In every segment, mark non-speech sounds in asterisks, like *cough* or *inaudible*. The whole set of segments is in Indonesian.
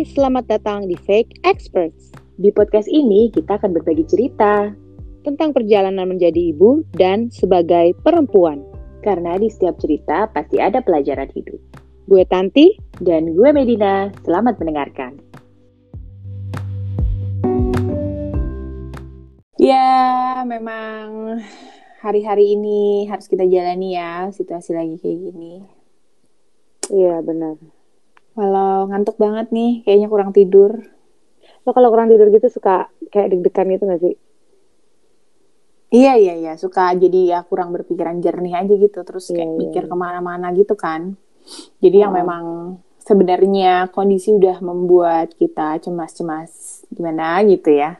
Hai, selamat datang di Fake Experts. Di podcast ini kita akan berbagi cerita tentang perjalanan menjadi ibu dan sebagai perempuan. Karena di setiap cerita pasti ada pelajaran hidup. Gue Tanti dan gue Medina. Selamat mendengarkan. Ya, memang hari-hari ini harus kita jalani ya situasi lagi kayak gini. Iya, benar kalau ngantuk banget nih, kayaknya kurang tidur. Lo kalau kurang tidur gitu suka kayak deg-degan gitu gak sih? Iya, iya, iya. Suka jadi ya kurang berpikiran jernih aja gitu. Terus kayak iya, mikir iya. ke mana-mana gitu kan. Jadi oh. yang memang sebenarnya kondisi udah membuat kita cemas-cemas gimana gitu ya.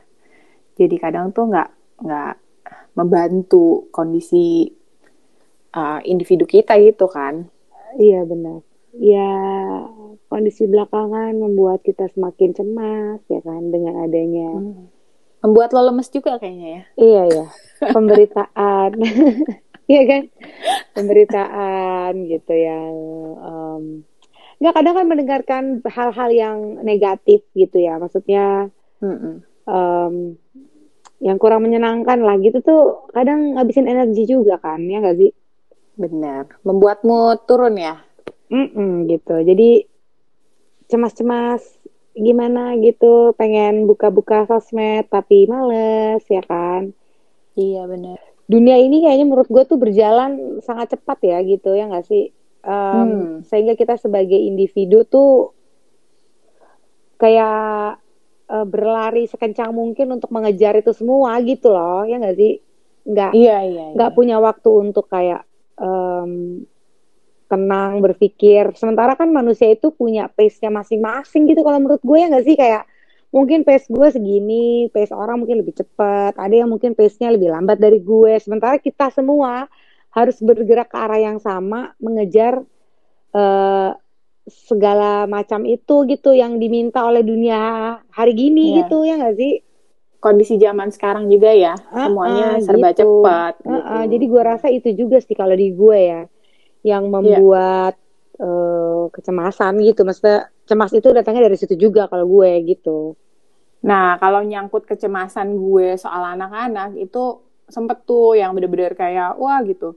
Jadi kadang tuh nggak nggak membantu kondisi uh, individu kita gitu kan. Iya benar. Ya kondisi belakangan membuat kita semakin cemas ya kan dengan adanya hmm. membuat lo lemes juga kayaknya ya. Iya ya. *laughs* Pemberitaan. *laughs* Iya kan? Pemberitaan gitu yang um, nggak kadang kan mendengarkan hal-hal yang negatif gitu ya. Maksudnya mm Um, yang kurang menyenangkan lah gitu tuh kadang ngabisin energi juga kan ya nggak sih? Benar. Membuatmu turun ya Mm-mm, gitu. Jadi cemas-cemas gimana gitu pengen buka-buka sosmed tapi males ya kan? Iya benar dunia ini kayaknya menurut gue tuh berjalan sangat cepat ya gitu ya nggak sih? Um, hmm. sehingga kita sebagai individu tuh kayak uh, berlari sekencang mungkin untuk mengejar itu semua gitu loh ya nggak sih? Nggak iya, iya, iya. nggak punya waktu untuk kayak um, tenang berpikir sementara kan manusia itu punya pace-nya masing-masing gitu kalau menurut gue ya nggak sih kayak mungkin pace gue segini pace orang mungkin lebih cepat ada yang mungkin pace-nya lebih lambat dari gue sementara kita semua harus bergerak ke arah yang sama mengejar uh, segala macam itu gitu yang diminta oleh dunia hari gini yeah. gitu ya nggak sih kondisi zaman sekarang juga ya uh, semuanya uh, serba gitu. cepat uh, gitu. uh, jadi gue rasa itu juga sih kalau di gue ya yang iya. membuat yeah. uh, kecemasan gitu. Maksudnya cemas itu datangnya dari situ juga kalau gue gitu. Nah, kalau nyangkut kecemasan gue soal anak-anak itu sempet tuh yang bener-bener kayak wah gitu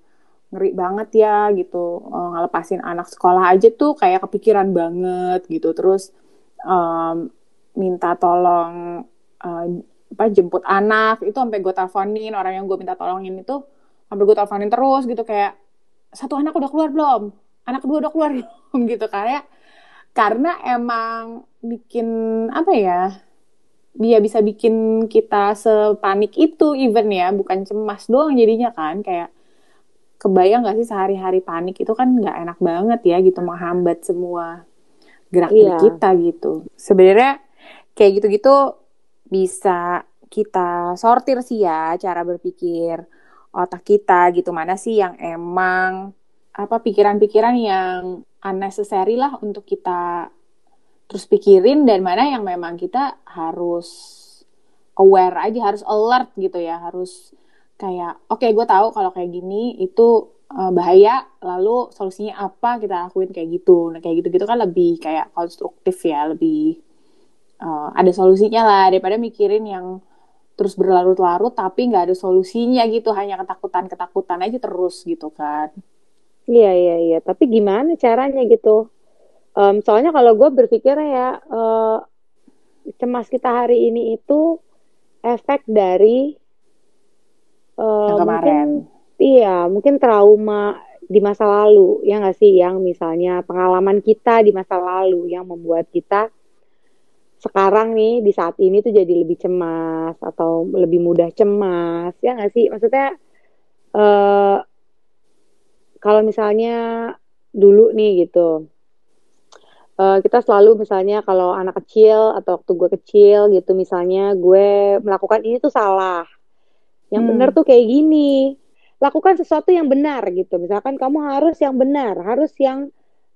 ngeri banget ya gitu uh, ngelepasin anak sekolah aja tuh kayak kepikiran banget gitu terus um, minta tolong uh, apa jemput anak itu sampai gue teleponin orang yang gue minta tolongin itu sampai gue teleponin terus gitu kayak satu anak udah keluar belum? Anak kedua udah keluar belum? *laughs* Gitu kayak karena emang bikin apa ya dia bisa bikin kita sepanik itu even ya bukan cemas doang jadinya kan kayak kebayang gak sih sehari-hari panik itu kan nggak enak banget ya gitu menghambat semua gerak iya. kita gitu. Sebenarnya kayak gitu-gitu bisa kita sortir sih ya cara berpikir otak kita gitu. Mana sih yang emang apa pikiran-pikiran yang unnecessary lah untuk kita terus pikirin dan mana yang memang kita harus aware aja harus alert gitu ya. Harus kayak oke okay, gue tahu kalau kayak gini itu uh, bahaya lalu solusinya apa kita lakuin kayak gitu. Nah kayak gitu gitu kan lebih kayak konstruktif ya lebih uh, ada solusinya lah daripada mikirin yang terus berlarut-larut tapi nggak ada solusinya gitu hanya ketakutan-ketakutan aja terus gitu kan. Iya iya iya. Tapi gimana caranya gitu? Um, soalnya kalau gue berpikir ya uh, cemas kita hari ini itu efek dari uh, yang kemarin. mungkin, iya mungkin trauma di masa lalu. Ya nggak sih? Yang misalnya pengalaman kita di masa lalu yang membuat kita sekarang nih di saat ini tuh jadi lebih cemas atau lebih mudah cemas ya nggak sih? Maksudnya uh, kalau misalnya dulu nih gitu uh, kita selalu misalnya kalau anak kecil atau waktu gue kecil gitu misalnya gue melakukan ini tuh salah. Yang hmm. benar tuh kayak gini. Lakukan sesuatu yang benar gitu. Misalkan kamu harus yang benar harus yang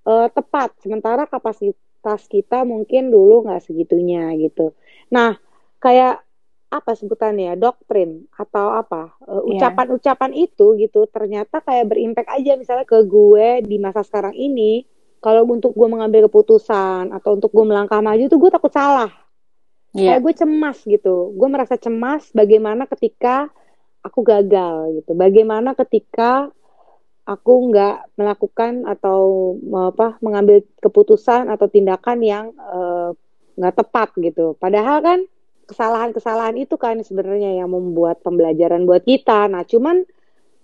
uh, tepat. Sementara kapasitas tas kita mungkin dulu nggak segitunya gitu. Nah, kayak apa sebutannya doktrin atau apa uh, ucapan-ucapan itu gitu ternyata kayak berimpact aja misalnya ke gue di masa sekarang ini. Kalau untuk gue mengambil keputusan atau untuk gue melangkah maju tuh gue takut salah. Yeah. kayak gue cemas gitu. Gue merasa cemas bagaimana ketika aku gagal gitu. Bagaimana ketika aku nggak melakukan atau apa mengambil keputusan atau tindakan yang eh, nggak uh, tepat gitu. Padahal kan kesalahan-kesalahan itu kan sebenarnya yang membuat pembelajaran buat kita. Nah cuman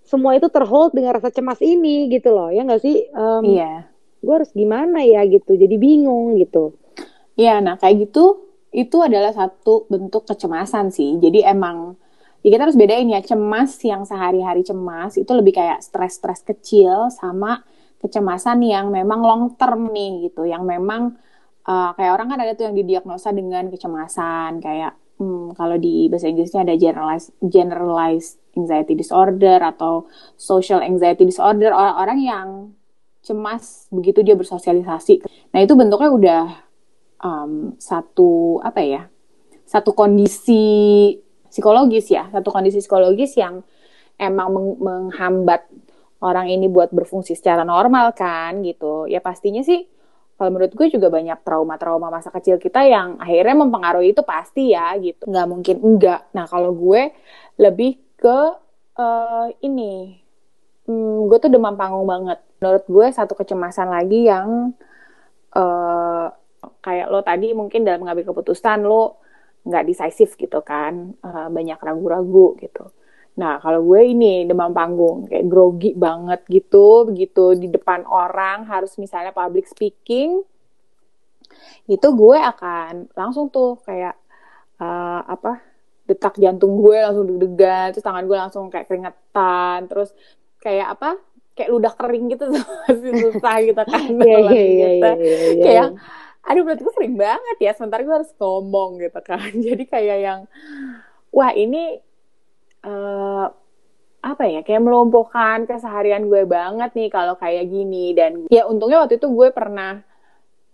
semua itu terhold dengan rasa cemas ini gitu loh ya nggak sih? Um, iya. gue harus gimana ya gitu jadi bingung gitu. Iya nah kayak gitu itu adalah satu bentuk kecemasan sih. Jadi emang ya kita harus bedain ya cemas yang sehari-hari cemas itu lebih kayak stres-stres kecil sama kecemasan yang memang long term nih gitu yang memang uh, kayak orang kan ada tuh yang didiagnosa dengan kecemasan kayak hmm, kalau di bahasa Inggrisnya ada generalized generalized anxiety disorder atau social anxiety disorder orang-orang yang cemas begitu dia bersosialisasi. Nah itu bentuknya udah um, satu apa ya? Satu kondisi psikologis ya, satu kondisi psikologis yang emang meng menghambat orang ini buat berfungsi secara normal kan gitu. Ya pastinya sih kalau menurut gue juga banyak trauma-trauma masa kecil kita yang akhirnya mempengaruhi itu pasti ya gitu. Nggak mungkin enggak. Nah kalau gue lebih ke uh, ini, hmm, gue tuh demam panggung banget menurut gue satu kecemasan lagi yang uh, kayak lo tadi mungkin dalam mengambil keputusan lo nggak decisif gitu kan uh, banyak ragu-ragu gitu. Nah kalau gue ini demam panggung kayak grogi banget gitu begitu di depan orang harus misalnya public speaking itu gue akan langsung tuh kayak uh, apa detak jantung gue langsung deg-degan terus tangan gue langsung kayak keringetan terus kayak apa kayak ludah kering gitu *laughs* masih susah gitu kan yeah, yeah, yeah, yeah, yeah, kayak aduh berarti gue sering banget ya sementara gue harus ngomong gitu kan. *laughs* Jadi kayak yang wah ini uh, apa ya kayak melumpuhkan keseharian gue banget nih kalau kayak gini. Dan ya untungnya waktu itu gue pernah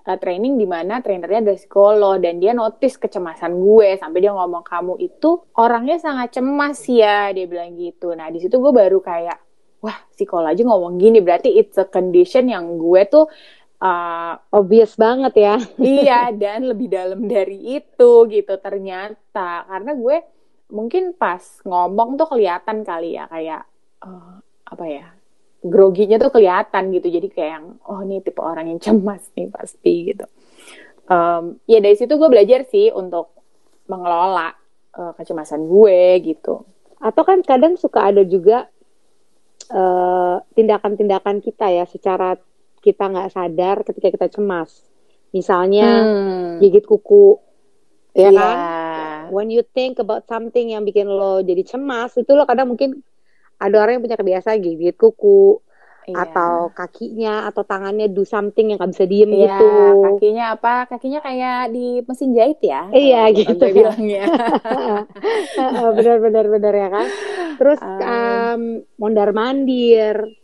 uh, training di mana trainernya ada psikolog dan dia notice kecemasan gue sampai dia ngomong kamu itu orangnya sangat cemas ya dia bilang gitu. Nah di situ gue baru kayak wah psikolog aja ngomong gini berarti it's a condition yang gue tuh uh, obvious banget ya. *laughs* iya dan lebih dalam dari itu gitu ternyata. Karena gue mungkin pas ngomong tuh kelihatan kali ya kayak uh, apa ya groginya tuh kelihatan gitu. Jadi kayak yang oh ini tipe orang yang cemas nih pasti gitu. Um, ya dari situ gue belajar sih untuk mengelola uh, kecemasan gue gitu. Atau kan kadang suka ada juga Eh, tindakan-tindakan uh, kita ya secara kita nggak sadar ketika kita cemas. Misalnya hmm. gigit kuku, ya yeah. kan? When you think about something yang bikin lo jadi cemas, itu lo kadang mungkin ada orang yang punya kebiasaan gigit kuku, iya. atau kakinya atau tangannya do something yang nggak bisa diem iya, gitu. Kakinya apa? Kakinya kayak di mesin jahit ya. Iya gitu. bilangnya. *laughs* bener bener bener ya kan. Terus um, um, mondar mandir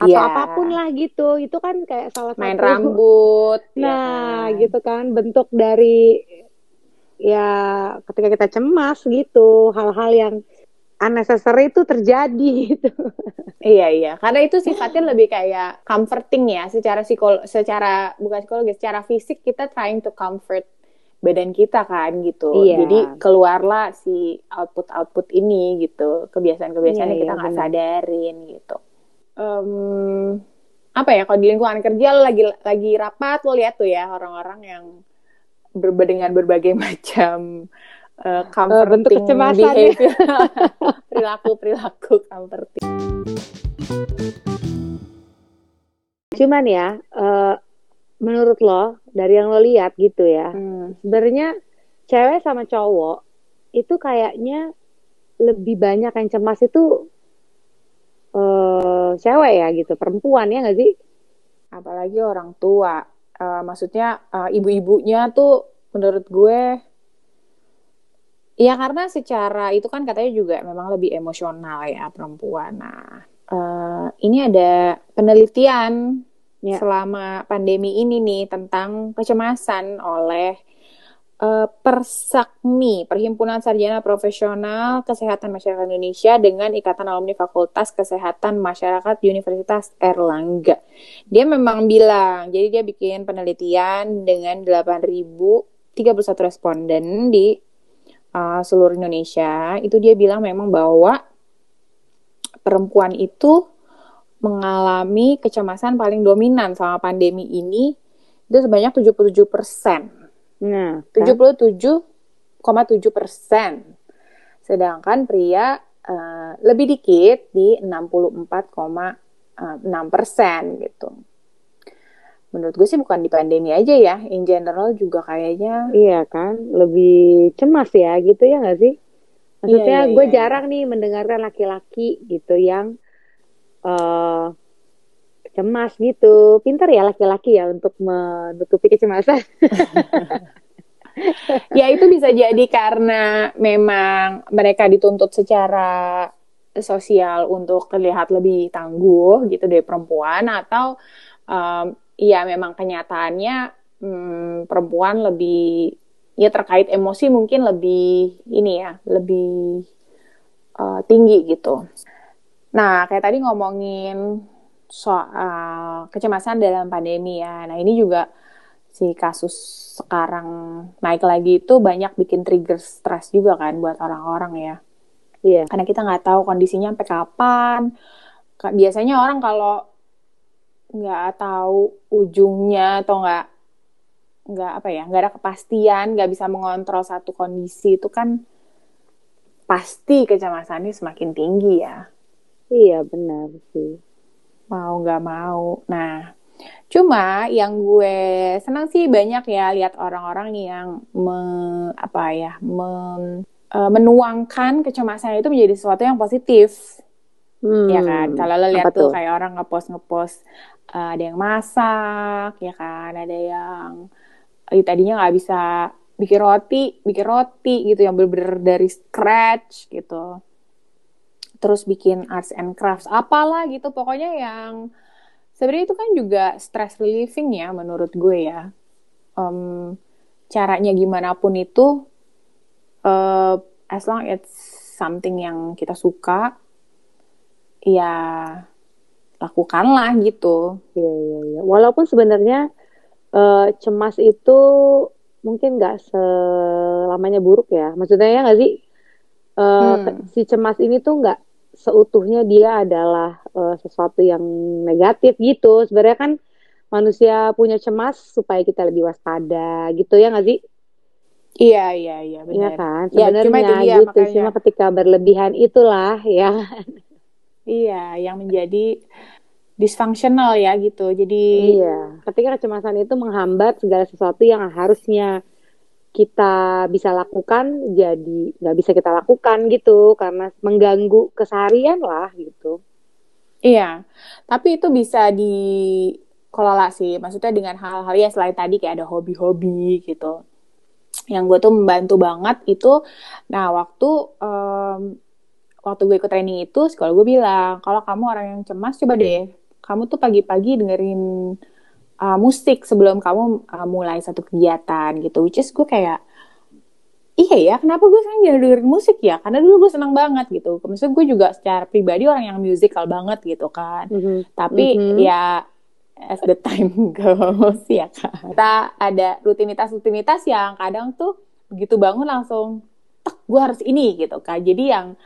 atau yeah. apa pun lah gitu itu kan kayak salah main satu rambut ya nah ya gitu kan bentuk dari ya ketika kita cemas gitu hal-hal yang unnecessary itu terjadi *laughs* gitu. Iya iya, karena itu sifatnya lebih kayak comforting ya, secara psikol, secara bukan psikologi, secara fisik kita trying to comfort badan kita kan gitu. Iya. Jadi keluarlah si output-output ini gitu, kebiasaan-kebiasaan iya, yang kita iya, nggak iya, sadarin gitu. Um, apa ya kalau di lingkungan kerja lo lagi lagi rapat lo lihat tuh ya orang-orang yang ber dengan berbagai *laughs* macam uh, uh, bentuk kecemasan ya. *laughs* perilaku perilaku comforting cuman ya uh, menurut lo dari yang lo lihat gitu ya hmm. sebenarnya cewek sama cowok itu kayaknya lebih banyak yang cemas itu uh, cewek ya gitu perempuan ya nggak sih apalagi orang tua uh, maksudnya uh, ibu-ibunya tuh menurut gue Ya karena secara itu kan katanya juga memang lebih emosional ya perempuan. Nah uh, ini ada penelitian ya. selama pandemi ini nih tentang kecemasan oleh uh, Persakmi, Perhimpunan Sarjana Profesional Kesehatan Masyarakat Indonesia dengan Ikatan Alumni Fakultas Kesehatan Masyarakat Universitas Erlangga. Dia memang bilang, jadi dia bikin penelitian dengan 8.031 responden di uh, seluruh Indonesia. Itu dia bilang memang bahwa perempuan itu mengalami kecemasan paling dominan selama pandemi ini itu sebanyak 77 persen Nah, 77,7 persen. Sedangkan pria uh, lebih dikit di 64,6 persen gitu. Menurut gue sih bukan di pandemi aja ya, in general juga kayaknya. Iya kan, lebih cemas ya gitu ya nggak sih? Maksudnya iya, iya, gue iya. jarang nih mendengarkan laki-laki gitu yang uh, cemas gitu. Pintar ya laki-laki ya untuk menutupi kecemasan. *laughs* ya itu bisa jadi karena memang mereka dituntut secara sosial untuk terlihat lebih tangguh gitu dari perempuan atau um, ya memang kenyataannya um, perempuan lebih ya terkait emosi mungkin lebih ini ya lebih uh, tinggi gitu. Nah kayak tadi ngomongin soal kecemasan dalam pandemi ya. Nah ini juga si kasus sekarang naik lagi itu banyak bikin trigger stres juga kan buat orang-orang ya. Iya. Yeah. Karena kita nggak tahu kondisinya sampai kapan. Biasanya orang kalau nggak tahu ujungnya atau nggak nggak apa ya nggak ada kepastian nggak bisa mengontrol satu kondisi itu kan pasti kecemasannya semakin tinggi ya iya benar sih mau nggak mau. Nah, cuma yang gue senang sih banyak ya lihat orang-orang yang me, apa ya me, uh, menuangkan kecemasan itu menjadi sesuatu yang positif. Hmm, ya kan, kalau lo lihat tuh, tuh kayak orang ngepost ngepost uh, ada yang masak, ya kan, ada yang uh, tadinya nggak bisa bikin roti, bikin roti gitu yang bener-bener dari scratch gitu terus bikin arts and crafts apalah gitu. Pokoknya yang sebenarnya itu kan juga stress relieving ya menurut gue ya. Um, caranya gimana pun itu uh, as long it's something yang kita suka ya lakukanlah gitu. Ya ya ya walaupun sebenarnya uh, cemas itu mungkin nggak selamanya buruk ya. Maksudnya ya nggak sih? Uh, hmm. si cemas ini tuh nggak seutuhnya dia adalah uh, sesuatu yang negatif gitu. Sebenarnya kan manusia punya cemas supaya kita lebih waspada gitu ya nggak sih? Iya iya iya benar. Iya kan sebenarnya ya, cuma itu dia, gitu. Makanya... Cuma ketika berlebihan itulah ya. Iya yang menjadi disfungsional ya gitu. Jadi iya ketika kecemasan itu menghambat segala sesuatu yang harusnya kita bisa lakukan jadi nggak bisa kita lakukan gitu karena mengganggu keseharian lah gitu. Iya, tapi itu bisa dikelola sih. Maksudnya dengan hal-hal ya selain tadi kayak ada hobi-hobi gitu. Yang gue tuh membantu banget itu, nah waktu um, waktu gue ikut training itu, sekolah gue bilang kalau kamu orang yang cemas coba deh, kamu tuh pagi-pagi dengerin uh, musik sebelum kamu uh, mulai satu kegiatan gitu which is gue kayak iya ya kenapa gue sekarang jadi dengerin musik ya? Karena dulu gue senang banget gitu. Maksudnya gue juga secara pribadi orang yang musical banget gitu kan. Mm-hmm. tapi mm-hmm. ya as the time *laughs* goes ya kan. Kita ada rutinitas-rutinitas yang kadang tuh begitu bangun langsung tek gue harus ini gitu kan. Jadi yang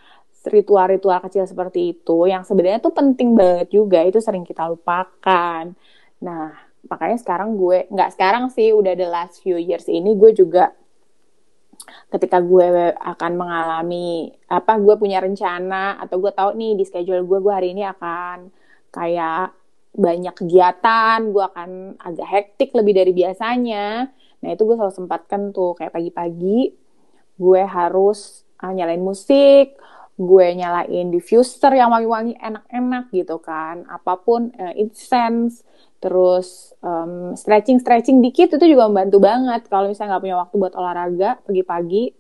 ritual-ritual kecil seperti itu yang sebenarnya tuh penting banget juga itu sering kita lupakan. Nah makanya sekarang gue nggak sekarang sih udah the last few years ini gue juga ketika gue akan mengalami apa gue punya rencana atau gue tahu nih di schedule gue gue hari ini akan kayak banyak kegiatan gue akan agak hektik lebih dari biasanya. Nah itu gue selalu sempatkan tuh kayak pagi-pagi gue harus uh, nyalain musik gue nyalain diffuser yang wangi-wangi enak-enak gitu kan apa pun uh, incense terus um, stretching stretching dikit itu juga membantu banget. Kalau misalnya nggak punya waktu buat olahraga pagi-pagi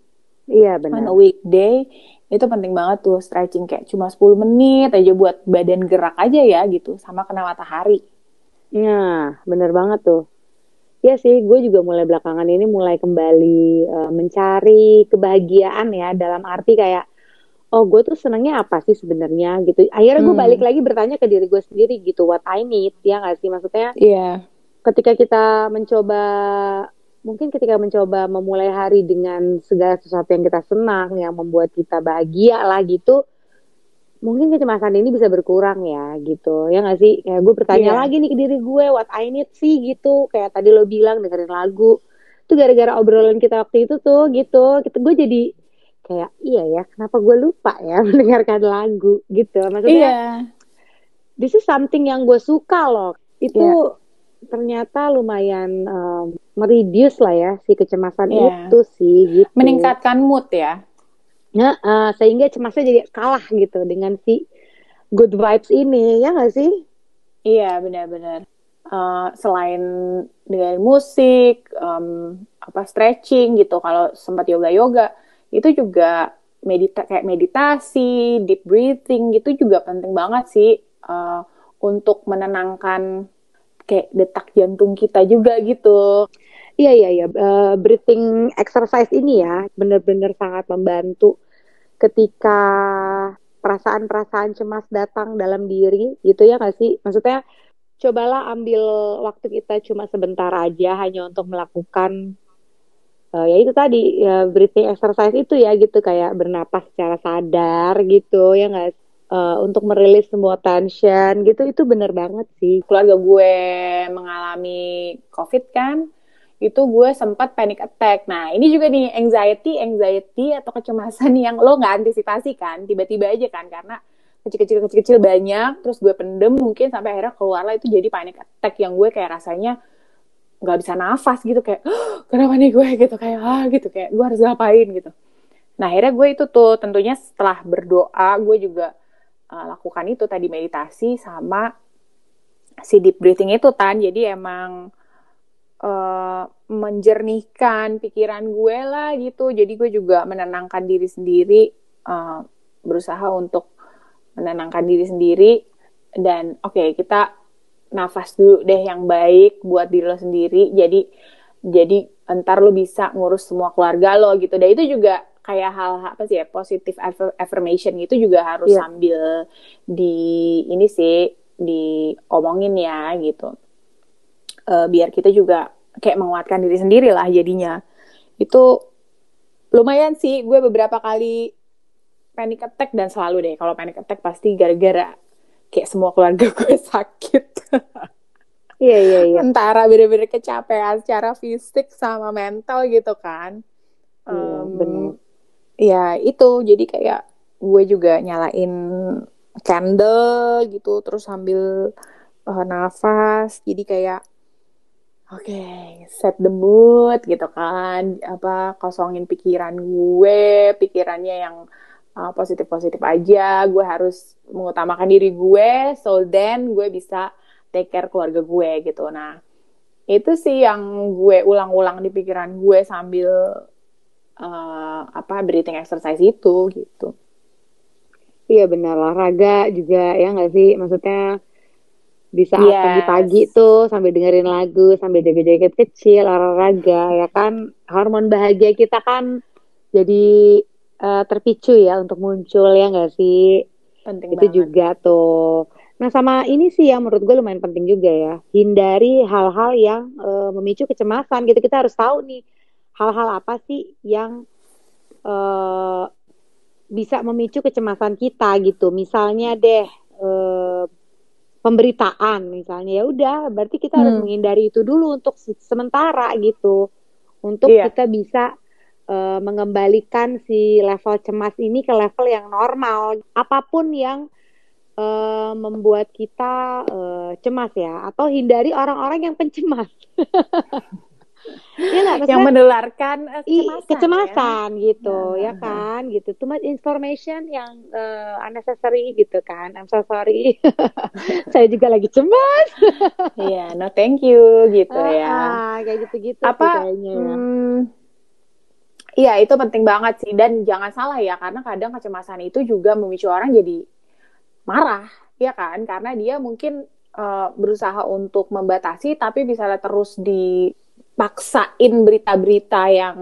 iya benar on a weekday itu penting banget tuh stretching. Kayak cuma 10 menit aja buat badan gerak aja ya gitu. Sama kena matahari. Nah bener banget tuh. Ya sih gue juga mulai belakangan ini mulai kembali uh, mencari kebahagiaan ya dalam arti kayak oh gue tuh senangnya apa sih sebenarnya gitu. Akhirnya gue hmm. balik lagi bertanya ke diri gue sendiri gitu. What I need ya nggak sih? Maksudnya iya. yeah. ketika kita mencoba mungkin ketika mencoba memulai hari dengan segala sesuatu yang kita senang yang membuat kita bahagia lah gitu mungkin kecemasan ini bisa berkurang ya gitu. Ya nggak sih? Kayak gue bertanya yeah. lagi nih ke diri gue what I need sih gitu. Kayak tadi lo bilang dengerin lagu. Tuh gara-gara obrolan kita waktu itu tuh gitu. Kita gue jadi kayak iya ya kenapa gue lupa ya *laughs* mendengarkan lagu gitu maksudnya yeah. this is something yang gue suka loh itu yeah ternyata lumayan um, meridius lah ya si kecemasan yeah. itu sih gitu. Meningkatkan mood ya. Nah, uh, sehingga cemasnya jadi kalah gitu dengan si good vibes ini ya nggak sih? Iya benar-benar. Uh, selain dengan musik, um, apa stretching gitu, kalau sempat yoga yoga itu juga medita kayak meditasi, deep breathing gitu juga penting banget sih uh, untuk menenangkan kayak detak jantung kita juga gitu. Iya iya iya, uh, breathing exercise ini ya benar-benar sangat membantu ketika perasaan-perasaan cemas datang dalam diri gitu ya nggak sih? Maksudnya cobalah ambil waktu kita cuma sebentar aja hanya untuk melakukan uh, ya itu tadi ya breathing exercise itu ya gitu kayak bernapas secara sadar gitu ya nggak uh, untuk merilis semua tension gitu itu bener banget sih. Keluarga gue mengalami covid kan itu gue sempat panic attack. Nah ini juga nih anxiety anxiety atau kecemasan yang lo nggak antisipasi kan tiba-tiba aja kan karena kecil-kecil kecil-kecil banyak terus gue pendem mungkin sampai akhirnya keluar lah itu jadi panic attack yang gue kayak rasanya nggak bisa nafas gitu kayak kenapa nih gue? Gitu kayak ah gitu kayak gue harus ngapain? Gitu. Nah akhirnya gue itu tuh tentunya setelah berdoa gue juga uh, lakukan itu tadi meditasi sama si deep breathing itu tan jadi emang uh, menjernihkan pikiran gue lah gitu. Jadi gue juga menenangkan diri sendiri uh, berusaha untuk menenangkan diri sendiri. Dan oke okay, kita nafas dulu deh yang baik buat diri lo sendiri. Jadi jadi entar lo bisa ngurus semua keluarga lo gitu. Dan itu juga kayak hal apa sih ya positif affirmation gitu juga harus yeah. sambil di ini sih diomongin ya gitu. Uh, biar kita juga kayak menguatkan diri sendiri lah jadinya. Itu lumayan sih. Gue beberapa kali panic attack dan selalu deh. Kalau panic attack pasti gara-gara kayak semua keluarga gue *laughs* sakit. Iya iya iya. Antara bener-bener kecapean secara fisik sama mental gitu kan. Iya, um, bener. ya itu jadi kayak gue juga nyalain candle gitu terus sambil uh, nafas jadi kayak oke okay, set the mood gitu kan. Apa kosongin pikiran gue pikirannya yang uh, positif positif aja. Gue harus mengutamakan diri gue so then gue bisa take care keluarga gue gitu. Nah itu sih yang gue ulang-ulang di pikiran gue sambil uh, apa breathing exercise itu gitu. Iya benar. Olahraga juga ya nggak sih? Maksudnya di saat yes. pagi-pagi tuh sambil dengerin lagu sambil jaga-jaga kecil olahraga ya kan? Hormon bahagia kita kan jadi uh, terpicu ya untuk muncul ya nggak sih penting itu banget. juga tuh nah sama ini sih yang menurut gue lumayan penting juga ya hindari hal-hal yang uh, memicu kecemasan gitu kita harus tahu nih hal-hal apa sih yang uh, bisa memicu kecemasan kita gitu. Misalnya deh uh, pemberitaan misalnya ya udah berarti kita hmm. harus menghindari itu dulu untuk sementara gitu. Untuk yeah. kita bisa uh, mengembalikan si level cemas ini ke level yang normal. Apa pun yang uh, membuat kita uh, cemas ya atau hindari orang-orang yang pencemas. ya gak, yang menularkan uh, kecemasan, kecemasan ya? gitu nah, ya kan gitu too much information yang uh, unnecessary gitu kan I'm so sorry *laughs* saya juga lagi cemas iya yeah, no thank you gitu uh, ya kayak gitu-gitu apa kayaknya ya. hmm, Iya itu penting banget sih. Dan jangan salah ya karena kadang kecemasan itu juga memicu orang jadi marah ya kan? Karena dia mungkin uh, berusaha untuk membatasi tapi bisa terus di paksain berita-berita yang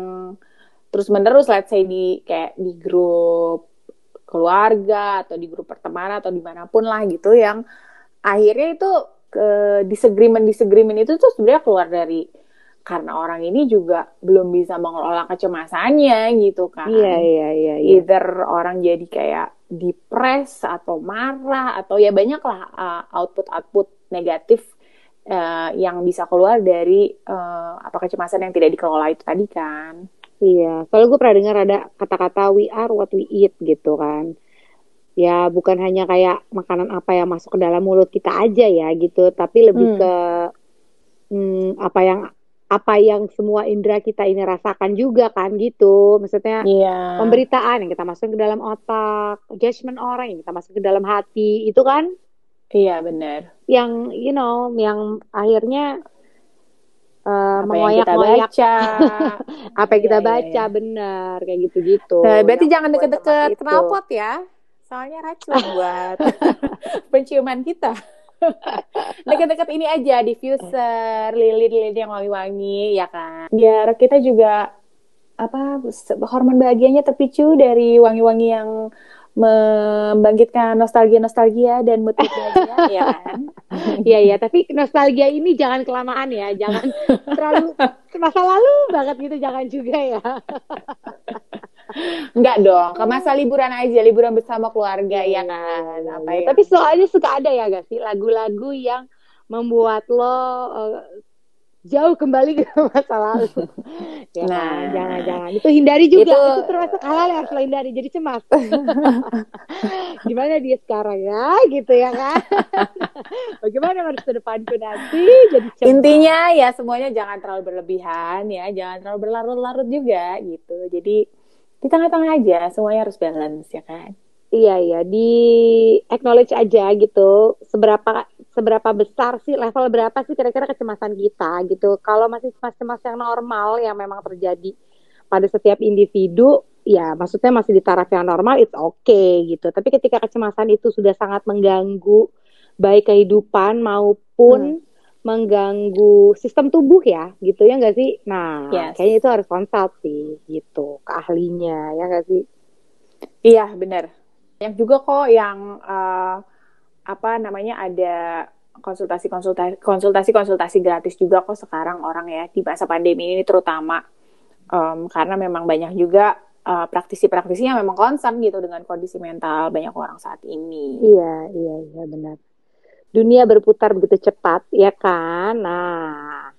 terus menerus let's say di kayak di grup keluarga atau di grup pertemanan atau di mana pun lah gitu yang akhirnya itu ke disagreement disagreement itu tuh sebenarnya keluar dari karena orang ini juga belum bisa mengelola kecemasannya gitu kan. Iya iya iya. iya. Either orang jadi kayak depres atau marah atau ya banyak lah uh, output-output negatif uh, yang bisa keluar dari uh, apa kecemasan yang tidak dikelola itu tadi kan. Iya, soalnya gue pernah dengar ada kata-kata we are what we eat gitu kan. Ya bukan hanya kayak makanan apa yang masuk ke dalam mulut kita aja ya gitu, tapi lebih hmm. ke hmm, apa yang apa yang semua indera kita ini rasakan juga kan gitu. Maksudnya yeah. pemberitaan yang kita masuk ke dalam otak, judgment orang yang kita masuk ke dalam hati, itu kan? Iya benar. Yang you know, yang akhirnya uh, apa yang kita baca *laughs* apa yang kita iya, baca iya, iya. benar kayak gitu-gitu nah, berarti jangan deket-deket knalpot ya soalnya racun buat *laughs* *laughs* penciuman kita *laughs* deket-deket ini aja diffuser lilin-lilin yang wangi-wangi ya kan? Biar kita juga apa hormon bahagianya terpicu dari wangi-wangi yang membangkitkan nostalgia-nostalgia dan mood *laughs* bahagia ya kan? Iya iya, tapi nostalgia ini jangan kelamaan ya, jangan terlalu masa lalu banget gitu, jangan juga ya. Enggak dong, ke masa liburan aja, liburan bersama keluarga ya kan. Apa ya? Tapi soalnya suka ada ya gak sih lagu-lagu yang membuat lo uh, jauh kembali ke *laughs* masa lalu. *laughs* ya, nah, jangan jangan itu hindari juga. Itu, itu termasuk hal yang harus hindari. Jadi cemas. *laughs* Gimana dia sekarang ya, gitu ya kan? Bagaimana masa depanku nanti? Jadi cemas. Intinya ya semuanya jangan terlalu berlebihan ya, jangan terlalu berlarut-larut juga gitu. Jadi di tengah-tengah aja, semuanya harus balance ya kan? Iya iya di acknowledge aja gitu seberapa seberapa besar sih level berapa sih kira-kira kecemasan kita gitu. Kalau masih cemas-cemas yang normal yang memang terjadi pada setiap individu ya maksudnya masih di taraf yang normal it's okay gitu. Tapi ketika kecemasan itu sudah sangat mengganggu baik kehidupan maupun hmm. mengganggu sistem tubuh ya gitu ya enggak sih? Nah, yes. kayaknya itu harus konsult sih gitu ke ahlinya ya enggak sih? Iya, benar banyak juga kok yang uh, apa namanya ada konsultasi konsultasi konsultasi konsultasi gratis juga kok sekarang orang ya di masa pandemi ini terutama um, karena memang banyak juga uh, praktisi-praktisi yang memang concern gitu dengan kondisi mental banyak orang saat ini. Iya iya iya benar. Dunia berputar begitu cepat ya kan. Nah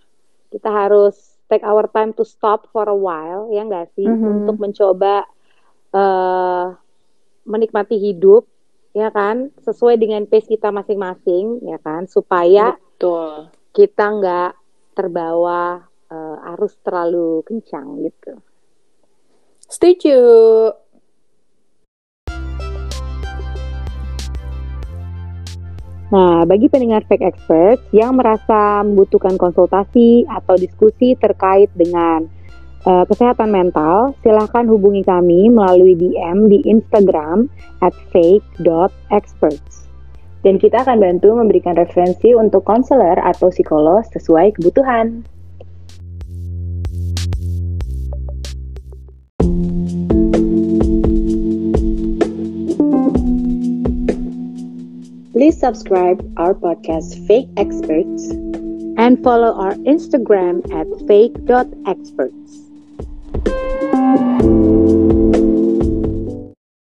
kita harus take our time to stop for a while ya enggak sih mm -hmm. untuk mencoba uh, menikmati hidup ya kan sesuai dengan pace kita masing-masing ya kan supaya Betul. kita nggak terbawa uh, arus terlalu kencang gitu. Setuju. Nah, bagi pendengar fake expert yang merasa membutuhkan konsultasi atau diskusi terkait dengan uh, kesehatan mental, silahkan hubungi kami melalui DM di Instagram at fake.experts. Dan kita akan bantu memberikan referensi untuk konselor atau psikolog sesuai kebutuhan. Please subscribe our podcast Fake Experts and follow our Instagram at fake.experts. Thank you.